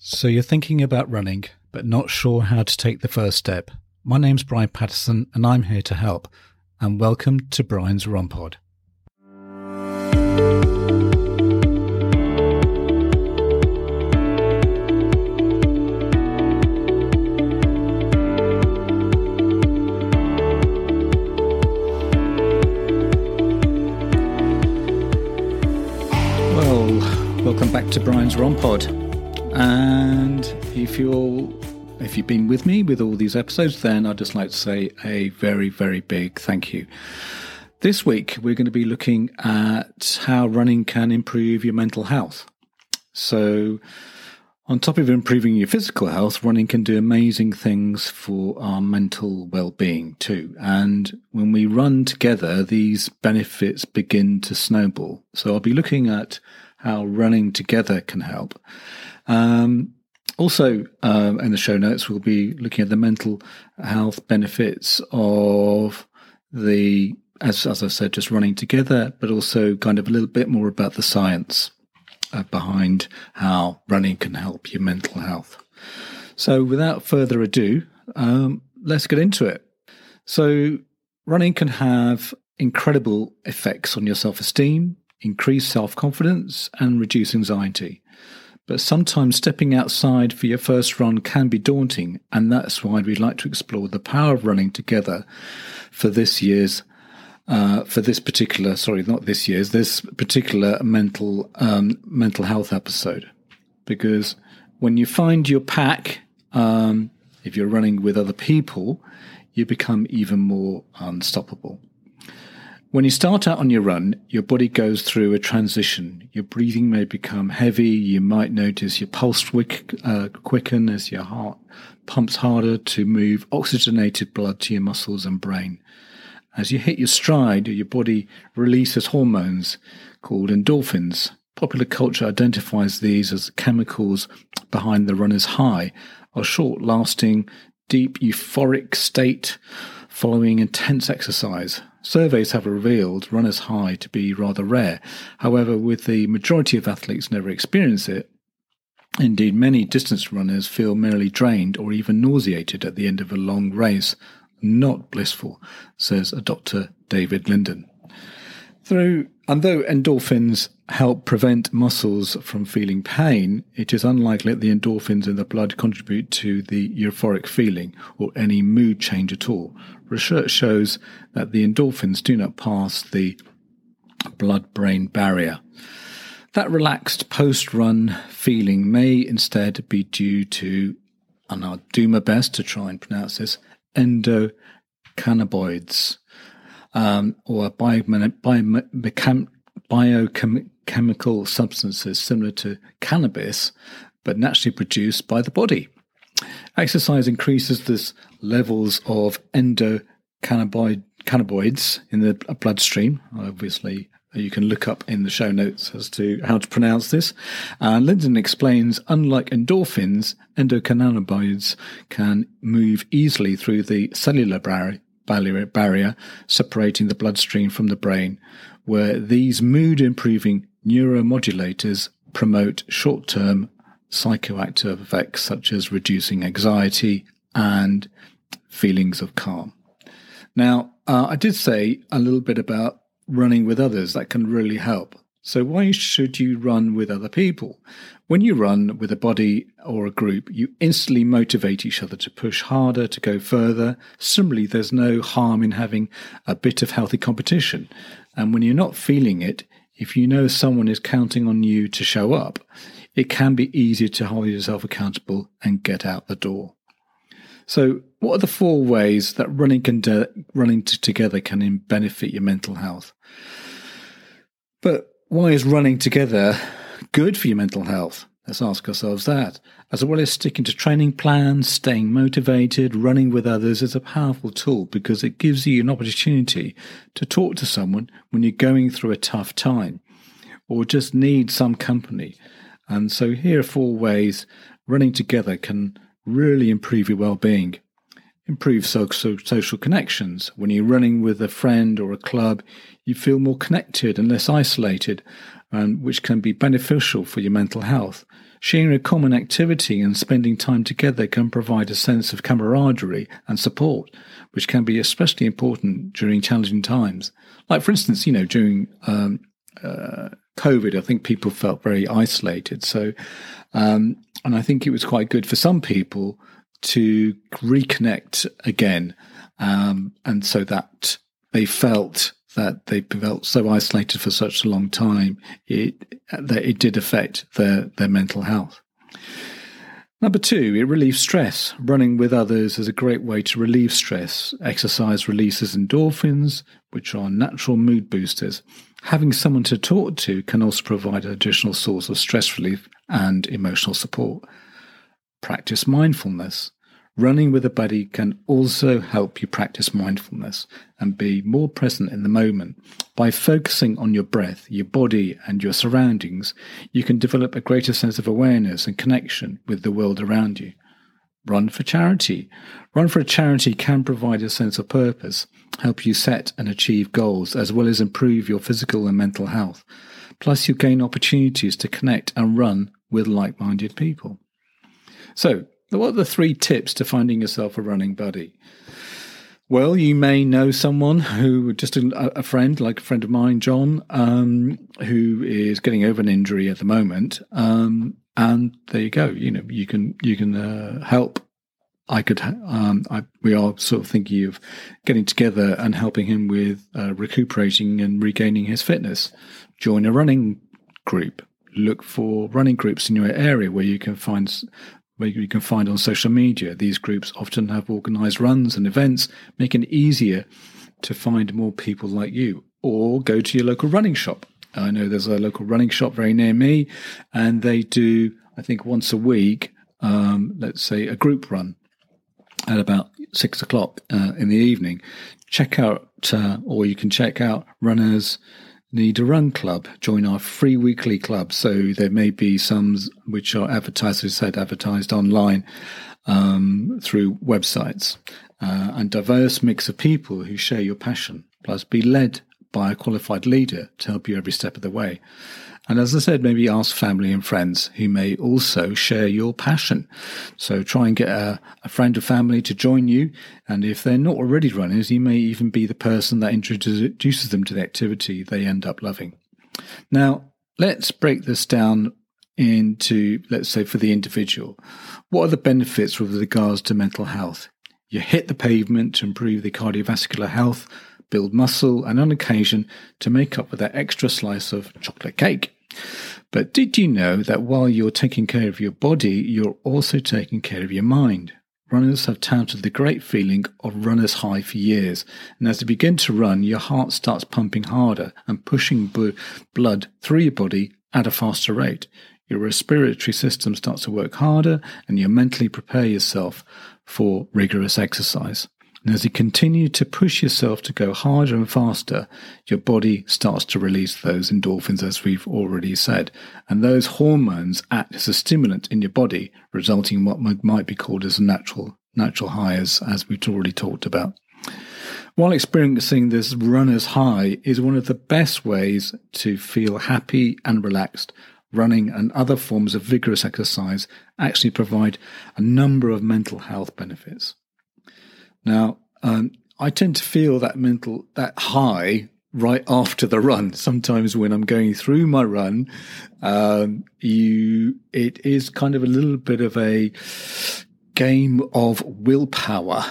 So you're thinking about running, but not sure how to take the first step. My name's Brian Patterson, and I'm here to help. And welcome to Brian's Run Pod. Well, welcome back to Brian's Run Pod. And if you're if you've been with me with all these episodes, then I'd just like to say a very, very big thank you. This week, we're going to be looking at how running can improve your mental health. So, on top of improving your physical health, running can do amazing things for our mental well being too. And when we run together, these benefits begin to snowball. So, I'll be looking at how running together can help. Um, also, um, in the show notes, we'll be looking at the mental health benefits of the, as, as I said, just running together, but also kind of a little bit more about the science uh, behind how running can help your mental health. So, without further ado, um, let's get into it. So, running can have incredible effects on your self esteem, increase self confidence, and reduce anxiety. But sometimes stepping outside for your first run can be daunting, and that's why we'd like to explore the power of running together for this year's, uh, for this particular, sorry, not this year's, this particular mental um, mental health episode. Because when you find your pack, um, if you're running with other people, you become even more unstoppable. When you start out on your run, your body goes through a transition. Your breathing may become heavy. You might notice your pulse uh, quicken as your heart pumps harder to move oxygenated blood to your muscles and brain. As you hit your stride, your body releases hormones called endorphins. Popular culture identifies these as chemicals behind the runner's high, a short lasting, deep euphoric state following intense exercise. Surveys have revealed runners' high to be rather rare. However, with the majority of athletes never experience it, indeed many distance runners feel merely drained or even nauseated at the end of a long race. Not blissful, says a Dr. David Linden. Through, and though endorphins help prevent muscles from feeling pain, it is unlikely that the endorphins in the blood contribute to the euphoric feeling or any mood change at all. Research shows that the endorphins do not pass the blood brain barrier. That relaxed post run feeling may instead be due to, and I'll do my best to try and pronounce this, endocannabinoids um, or biochemical substances similar to cannabis, but naturally produced by the body. Exercise increases the levels of endocannabinoids in the bloodstream. Obviously, you can look up in the show notes as to how to pronounce this. Uh, Linden explains, unlike endorphins, endocannabinoids can move easily through the cellular barrier, separating the bloodstream from the brain, where these mood improving neuromodulators promote short term psychoactive effects such as reducing anxiety and feelings of calm. Now, uh, I did say a little bit about running with others that can really help. So, why should you run with other people? When you run with a body or a group, you instantly motivate each other to push harder, to go further. Similarly, there's no harm in having a bit of healthy competition. And when you're not feeling it, if you know someone is counting on you to show up, it can be easier to hold yourself accountable and get out the door. So, what are the four ways that running can de- running together can benefit your mental health? But why is running together good for your mental health? Let's ask ourselves that. As well as sticking to training plans, staying motivated, running with others is a powerful tool because it gives you an opportunity to talk to someone when you're going through a tough time or just need some company. And so here are four ways running together can really improve your well-being. Improve social, connections. When you're running with a friend or a club, you feel more connected and less isolated, um, which can be beneficial for your mental health. Sharing a common activity and spending time together can provide a sense of camaraderie and support, which can be especially important during challenging times. Like, for instance, you know, during um, uh, COVID, I think people felt very isolated. So, um, and I think it was quite good for some people to reconnect again. Um, and so that they felt that they felt so isolated for such a long time, it, that it did affect their, their mental health. Number two, it relieves stress. Running with others is a great way to relieve stress. Exercise releases endorphins, which are natural mood boosters. Having someone to talk to can also provide an additional source of stress relief and emotional support. Practice mindfulness. Running with a buddy can also help you practice mindfulness and be more present in the moment. By focusing on your breath, your body, and your surroundings, you can develop a greater sense of awareness and connection with the world around you. Run for charity. Run for a charity can provide a sense of purpose, help you set and achieve goals, as well as improve your physical and mental health. Plus, you gain opportunities to connect and run with like minded people. So, what are the three tips to finding yourself a running buddy? Well, you may know someone who, just a, a friend, like a friend of mine, John, um, who is getting over an injury at the moment. Um, and there you go. You know, you can you can uh, help. I could. Um, I, we are sort of thinking of getting together and helping him with uh, recuperating and regaining his fitness. Join a running group. Look for running groups in your area where you can find where you can find on social media. These groups often have organized runs and events, making it easier to find more people like you. Or go to your local running shop. I know there's a local running shop very near me, and they do, I think, once a week, um, let's say, a group run at about six o'clock uh, in the evening. Check out, uh, or you can check out runners need a run club, join our free weekly club. So there may be some which are advertised, as said, advertised online um, through websites, uh, and diverse mix of people who share your passion. Plus, be led by a qualified leader to help you every step of the way. And as I said, maybe ask family and friends who may also share your passion. So try and get a, a, friend or family to join you. And if they're not already runners, you may even be the person that introduces them to the activity they end up loving. Now, let's break this down into, let's say, for the individual. What are the benefits with regards to mental health? You hit the pavement to improve the cardiovascular health, build muscle, and on occasion to make up for that extra slice of chocolate cake. But did you know that while you're taking care of your body, you're also taking care of your mind? Runners have touted the great feeling of runner's high for years, and as you begin to run, your heart starts pumping harder and pushing blood through your body at a faster rate. Your respiratory system starts to work harder, and you mentally prepare yourself for rigorous exercise. And as you continue to push yourself to go harder and faster, your body starts to release those endorphins, as we've already said. And those hormones act as a stimulant in your body, resulting in what might be called as a natural, natural high, as, as we've already talked about. While experiencing this runner's high is one of the best ways to feel happy and relaxed, running and other forms of vigorous exercise actually provide a number of mental health benefits. Now, um, I tend to feel that mental, that high right after the run. Sometimes when I'm going through my run, um, you, it is kind of a little bit of a game of willpower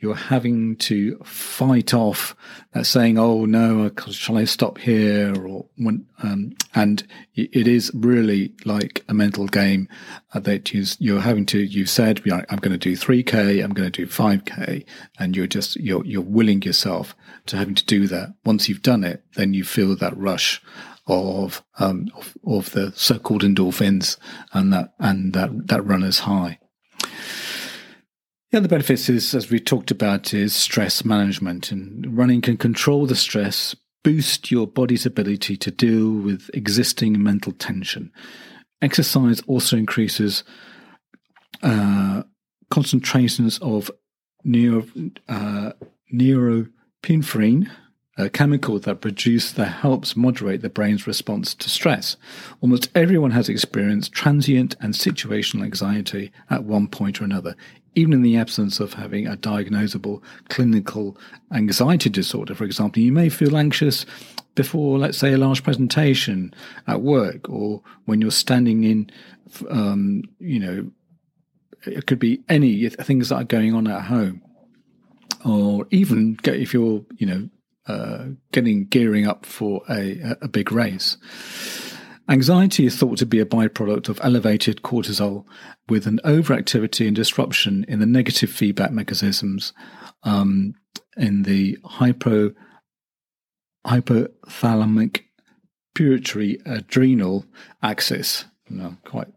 you're having to fight off that saying, "Oh no, shall I stop here?" Or when, um, and it is really like a mental game uh, that you're having to. You said, "I'm going to do 3k, I'm going to do 5k," and you're just you're you're willing yourself to having to do that. Once you've done it, then you feel that rush of um, of, of the so-called endorphins and that and that that runner's high. The other benefits is, as we talked about, is stress management. And running can control the stress, boost your body's ability to deal with existing mental tension. Exercise also increases uh, concentrations of neuro, uh, neuropinephrine, a chemical that produces that helps moderate the brain's response to stress. Almost everyone has experienced transient and situational anxiety at one point or another, even in the absence of having a diagnosable clinical anxiety disorder. For example, you may feel anxious before, let's say, a large presentation at work, or when you're standing in, um, you know, it could be any things that are going on at home, or even if you're, you know, uh, getting gearing up for a, a big race. Anxiety is thought to be a byproduct of elevated cortisol with an overactivity and disruption in the negative feedback mechanisms um, in the hypo, hypothalamic pituitary adrenal axis. No, quite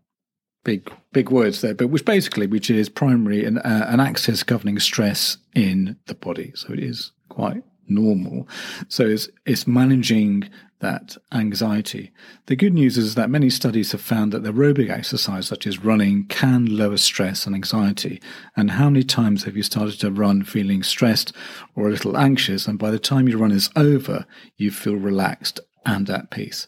big big words there, but which basically which is primary and uh, an axis governing stress in the body. So it is quite normal. So it's, it's managing that anxiety. The good news is that many studies have found that aerobic exercise, such as running, can lower stress and anxiety. And how many times have you started to run feeling stressed or a little anxious, and by the time your run is over, you feel relaxed and at peace?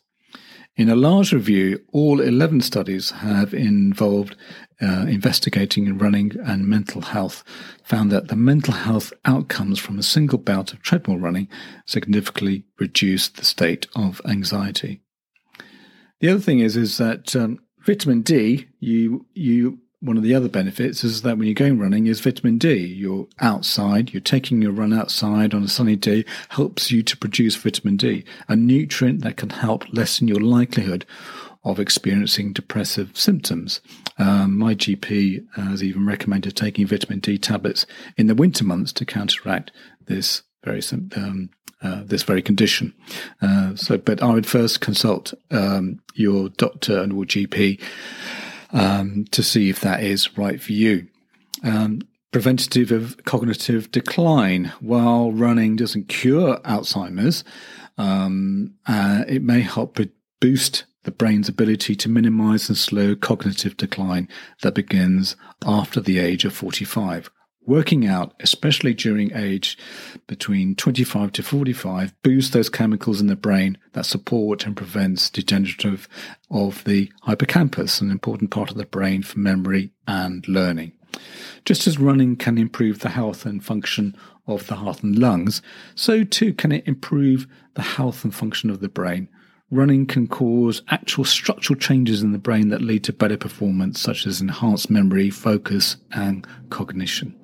In a large review, all 11 studies have involved uh, investigating and running and mental health found that the mental health outcomes from a single bout of treadmill running significantly reduced the state of anxiety. The other thing is is that um, vitamin D, you you one of the other benefits is that when you're going running is vitamin D. You're outside, you're taking your run outside on a sunny day, helps you to produce vitamin D, a nutrient that can help lessen your likelihood of experiencing depressive symptoms. Um, my GP has even recommended taking vitamin D tablets in the winter months to counteract this very um, uh, this very condition. Uh, so, but I would first consult um, your doctor and or GP um, to see if that is right for you. Um, preventative of cognitive decline. While running doesn't cure Alzheimer's, um, uh, it may help boost the brain's ability to minimize and slow cognitive decline that begins after the age of 45. Working out, especially during age between 25 to 45, boosts those chemicals in the brain that support and prevents degenerative of the hippocampus, an important part of the brain for memory and learning. Just as running can improve the health and function of the heart and lungs, so too can it improve the health and function of the brain running can cause actual structural changes in the brain that lead to better performance, such as enhanced memory, focus, and cognition.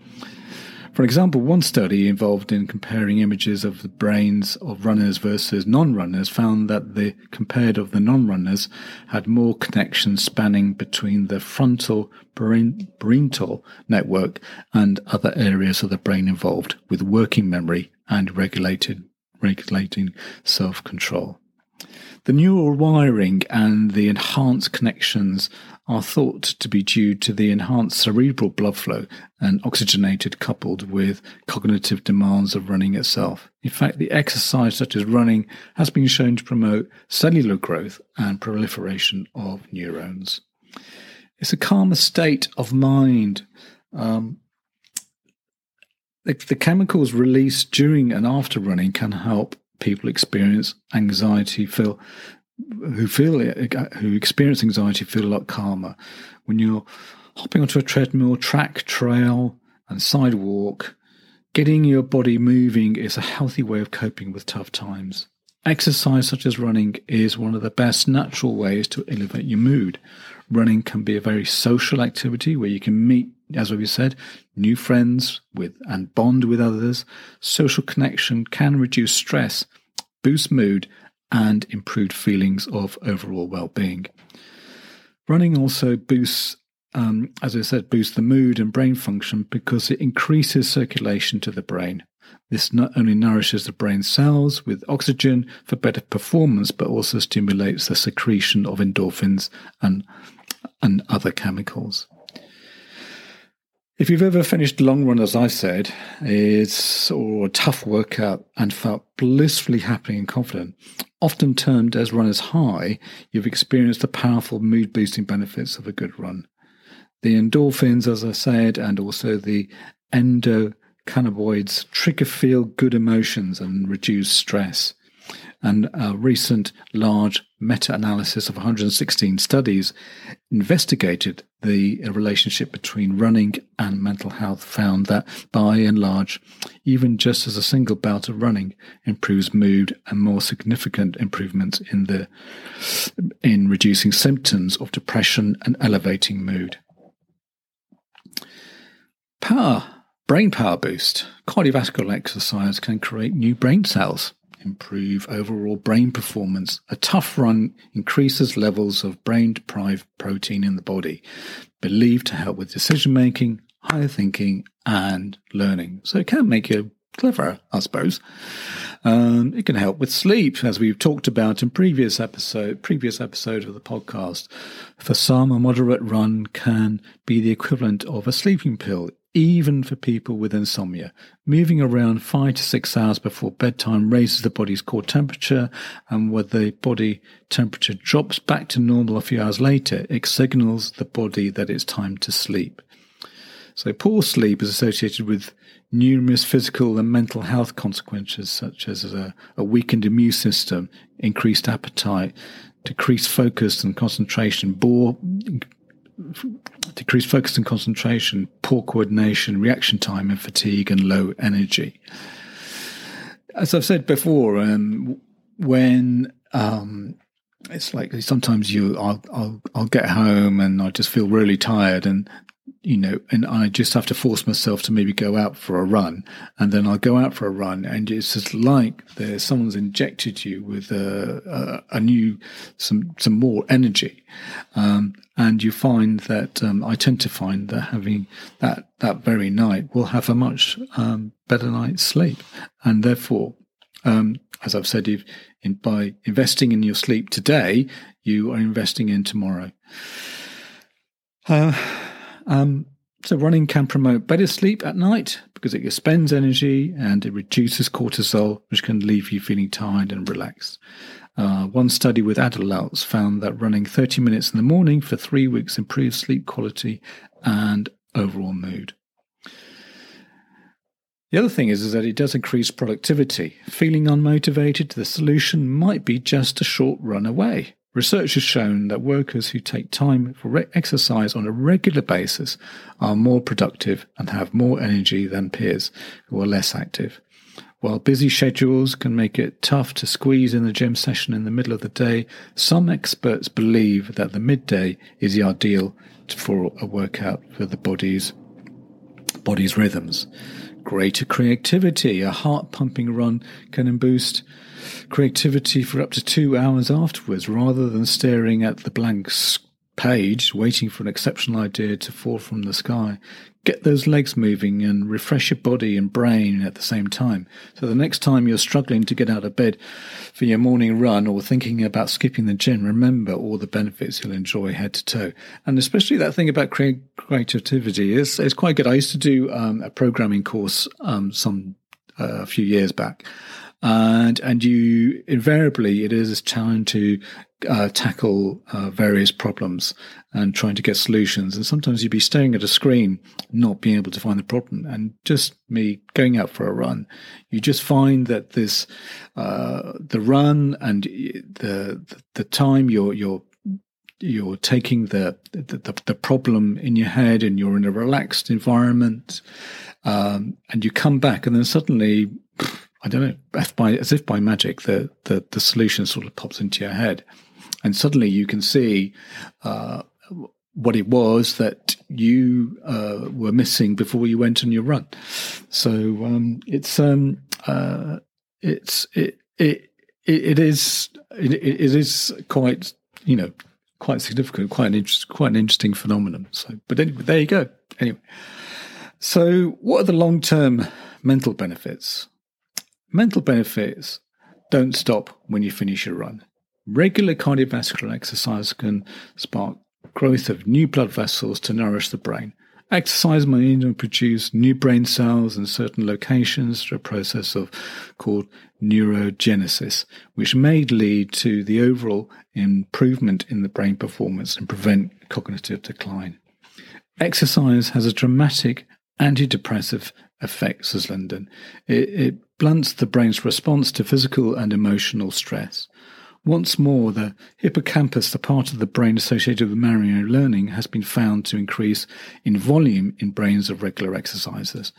For example, one study involved in comparing images of the brains of runners versus non-runners found that the compared of the non-runners had more connections spanning between the frontal parietal network and other areas of the brain involved with working memory and regulated regulating self-control. The neural wiring and the enhanced connections are thought to be due to the enhanced cerebral blood flow and oxygenated coupled with cognitive demands of running itself. In fact, the exercise such as running has been shown to promote cellular growth and proliferation of neurons. It's a calmer state of mind. Um, the, the chemicals released during and after running can help people experience anxiety feel who feel who experience anxiety feel a lot calmer. When you're hopping onto a treadmill track trail and sidewalk getting your body moving is a healthy way of coping with tough times. Exercise such as running is one of the best natural ways to elevate your mood. Running can be a very social activity where you can meet as we said, new friends with and bond with others. Social connection can reduce stress, boost mood, and improved feelings of overall well-being. Running also boosts, um, as I said, boosts the mood and brain function because it increases circulation to the brain. This not only nourishes the brain cells with oxygen for better performance, but also stimulates the secretion of endorphins and, and other chemicals. If you've ever finished a long run, as I said, it's or a tough workout and felt blissfully happy and confident, often termed as runner's high, you've experienced the powerful mood boosting benefits of a good run. The endorphins, as I said, and also the endocannabinoids trigger feel good emotions and reduce stress. And a recent large meta analysis of 116 studies investigated the relationship between running and mental health, found that by and large, even just as a single bout of running improves mood and more significant improvements in the in reducing symptoms of depression and elevating mood. Power, brain power boost. Cardiovascular exercise can create new brain cells improve overall brain performance. A tough run increases levels of brain deprived protein in the body, believed to help with decision making, higher thinking, and learning. So it can make you cleverer, I suppose. Um, it can help with sleep, as we've talked about in previous episode, previous episode of the podcast. For some, a moderate run can be the equivalent of a sleeping pill even for people with insomnia. Moving around five to six hours before bedtime raises the body's core temperature, and when the body temperature drops back to normal a few hours later, it signals the body that it's time to sleep. So, poor sleep is associated with numerous physical and mental health consequences, such as a, a weakened immune system, increased appetite, decreased focus and concentration, bore, decreased focus and concentration, poor coordination, reaction time and fatigue, and low energy. As I've said before, um, when um, it's like sometimes you, I'll, I'll, I'll get home and I just feel really tired, and you know, and I just have to force myself to maybe go out for a run, and then I'll go out for a run, and it's just like there's someone's injected you with a, a, a new, some some more energy, um, and you find that um, I tend to find that having that that very night will have a much um, better night's sleep, and therefore, um, as I've said, if in, by investing in your sleep today, you are investing in tomorrow. Uh, um, so, running can promote better sleep at night because it expends energy and it reduces cortisol, which can leave you feeling tired and relaxed. Uh, one study with adults found that running 30 minutes in the morning for three weeks improved sleep quality and overall mood. The other thing is, is that it does increase productivity. Feeling unmotivated, the solution might be just a short run away. Research has shown that workers who take time for re- exercise on a regular basis are more productive and have more energy than peers who are less active. While busy schedules can make it tough to squeeze in a gym session in the middle of the day, some experts believe that the midday is the ideal for a workout for the body's body's rhythms. Greater creativity, a heart pumping run can boost creativity for up to two hours afterwards rather than staring at the blank page waiting for an exceptional idea to fall from the sky. Get those legs moving and refresh your body and brain at the same time. So the next time you're struggling to get out of bed for your morning run or thinking about skipping the gym, remember all the benefits you'll enjoy head to toe. And especially that thing about creativity is, is quite good. I used to do um, a programming course um, some uh, a few years back and and you invariably it is a challenge to uh, tackle uh, various problems and trying to get solutions. And sometimes you'd be staring at a screen, not being able to find the problem. And just me going out for a run, you just find that this uh, the run and the the time you're you're you're taking the, the the problem in your head and you're in a relaxed environment um, and you come back and then suddenly I don't know, as, by, as if by magic, the, the, the solution sort of pops into your head. And suddenly you can see uh, what it was that you uh, were missing before you went on your run. So um, it's um, uh, it's it, it it is it, it is quite you know quite significant, quite an interest, quite an interesting phenomenon. So, but anyway, there you go. Anyway, so what are the long term mental benefits? Mental benefits don't stop when you finish your run. Regular cardiovascular exercise can spark growth of new blood vessels to nourish the brain. Exercise may even produce new brain cells in certain locations through a process of called neurogenesis, which may lead to the overall improvement in the brain performance and prevent cognitive decline. Exercise has a dramatic antidepressive effects, says Linden. It, it blunts the brain's response to physical and emotional stress. Once more, the hippocampus, the part of the brain associated with memory and learning, has been found to increase in volume in brains of regular exercises.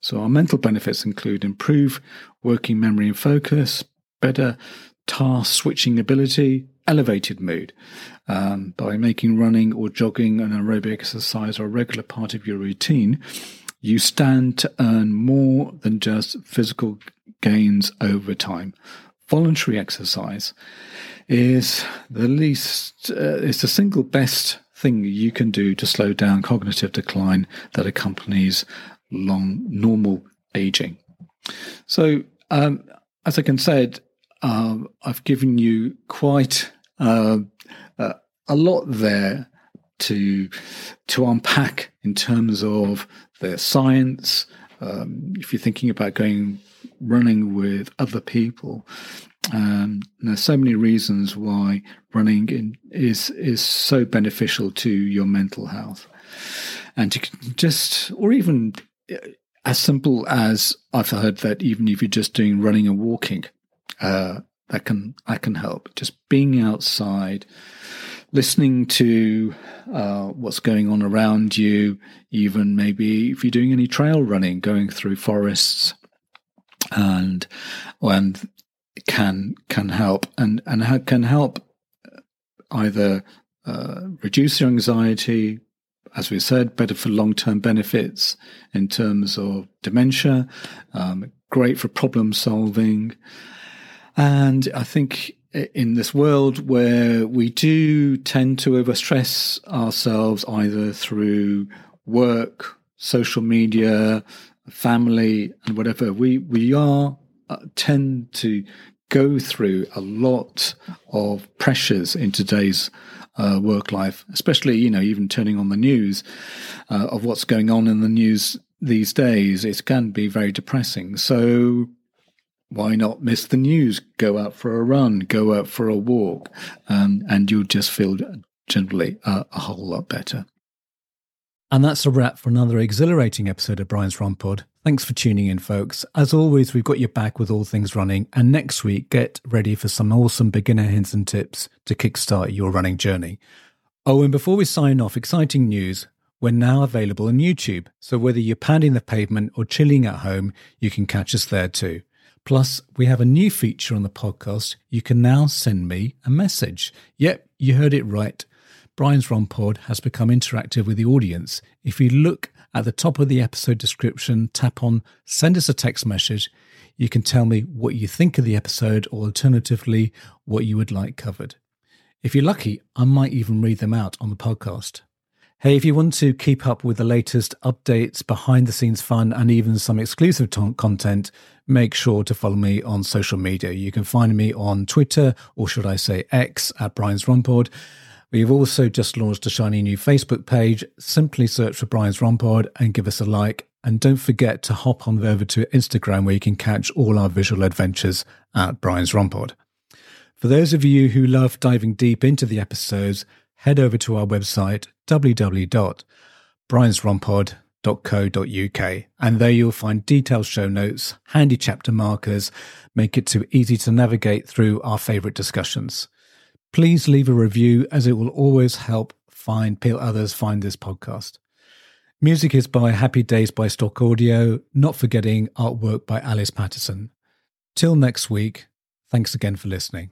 So, our mental benefits include improved working memory and focus, better task switching ability, elevated mood. Um, by making running or jogging an aerobic exercise or a regular part of your routine, you stand to earn more than just physical gains over time voluntary exercise is the least, uh, the single best thing you can do to slow down cognitive decline that accompanies long normal aging. So, um, as I can said, uh, I've given you quite uh, uh, a lot there to to unpack in terms of the science. Um, if you're thinking about going running with other people. Um, there's so many reasons why running in, is is so beneficial to your mental health, and to just or even uh, as simple as I've heard that even if you're just doing running and walking, uh, that can that can help. Just being outside, listening to uh, what's going on around you, even maybe if you're doing any trail running, going through forests and and can can help and and can help either uh, reduce your anxiety, as we said, better for long term benefits in terms of dementia, um, great for problem solving. And I think in this world where we do tend to overstress ourselves either through work, social media, family and whatever, we we are uh, tend to go through a lot of pressures in today's uh, work life, especially you know even turning on the news uh, of what's going on in the news these days. It can be very depressing. So why not miss the news? Go out for a run, go out for a walk, um, and you'll just feel generally a whole lot better. And that's a wrap for another exhilarating episode of Brian's Run Pod. Thanks for tuning in, folks. As always, we've got your back with all things running. And next week, get ready for some awesome beginner hints and tips to kickstart your running journey. Oh, and before we sign off, exciting news. We're now available on YouTube. So whether you're pounding the pavement or chilling at home, you can catch us there too. Plus, we have a new feature on the podcast. You can now send me a message. Yep, you heard it right. Brian's Run Pod has become interactive with the audience. If you look at the top of the episode description, tap on send us a text message. You can tell me what you think of the episode or alternatively, what you would like covered. If you're lucky, I might even read them out on the podcast. Hey, if you want to keep up with the latest updates, behind the scenes fun, and even some exclusive t- content, make sure to follow me on social media. You can find me on Twitter, or should I say X, at Brian's Run Pod. We've also just launched a shiny new Facebook page. Simply search for Brian's Run Pod and give us a like. And don't forget to hop on over to Instagram where you can catch all our visual adventures at Brian's Run Pod. For those of you who love diving deep into the episodes, head over to our website www.briansrunpod.co.uk and there you'll find detailed show notes, handy chapter markers, make it too easy to navigate through our favourite discussions. Please leave a review as it will always help find others find this podcast. Music is by Happy Days by Stock Audio, not forgetting artwork by Alice Patterson. Till next week, thanks again for listening.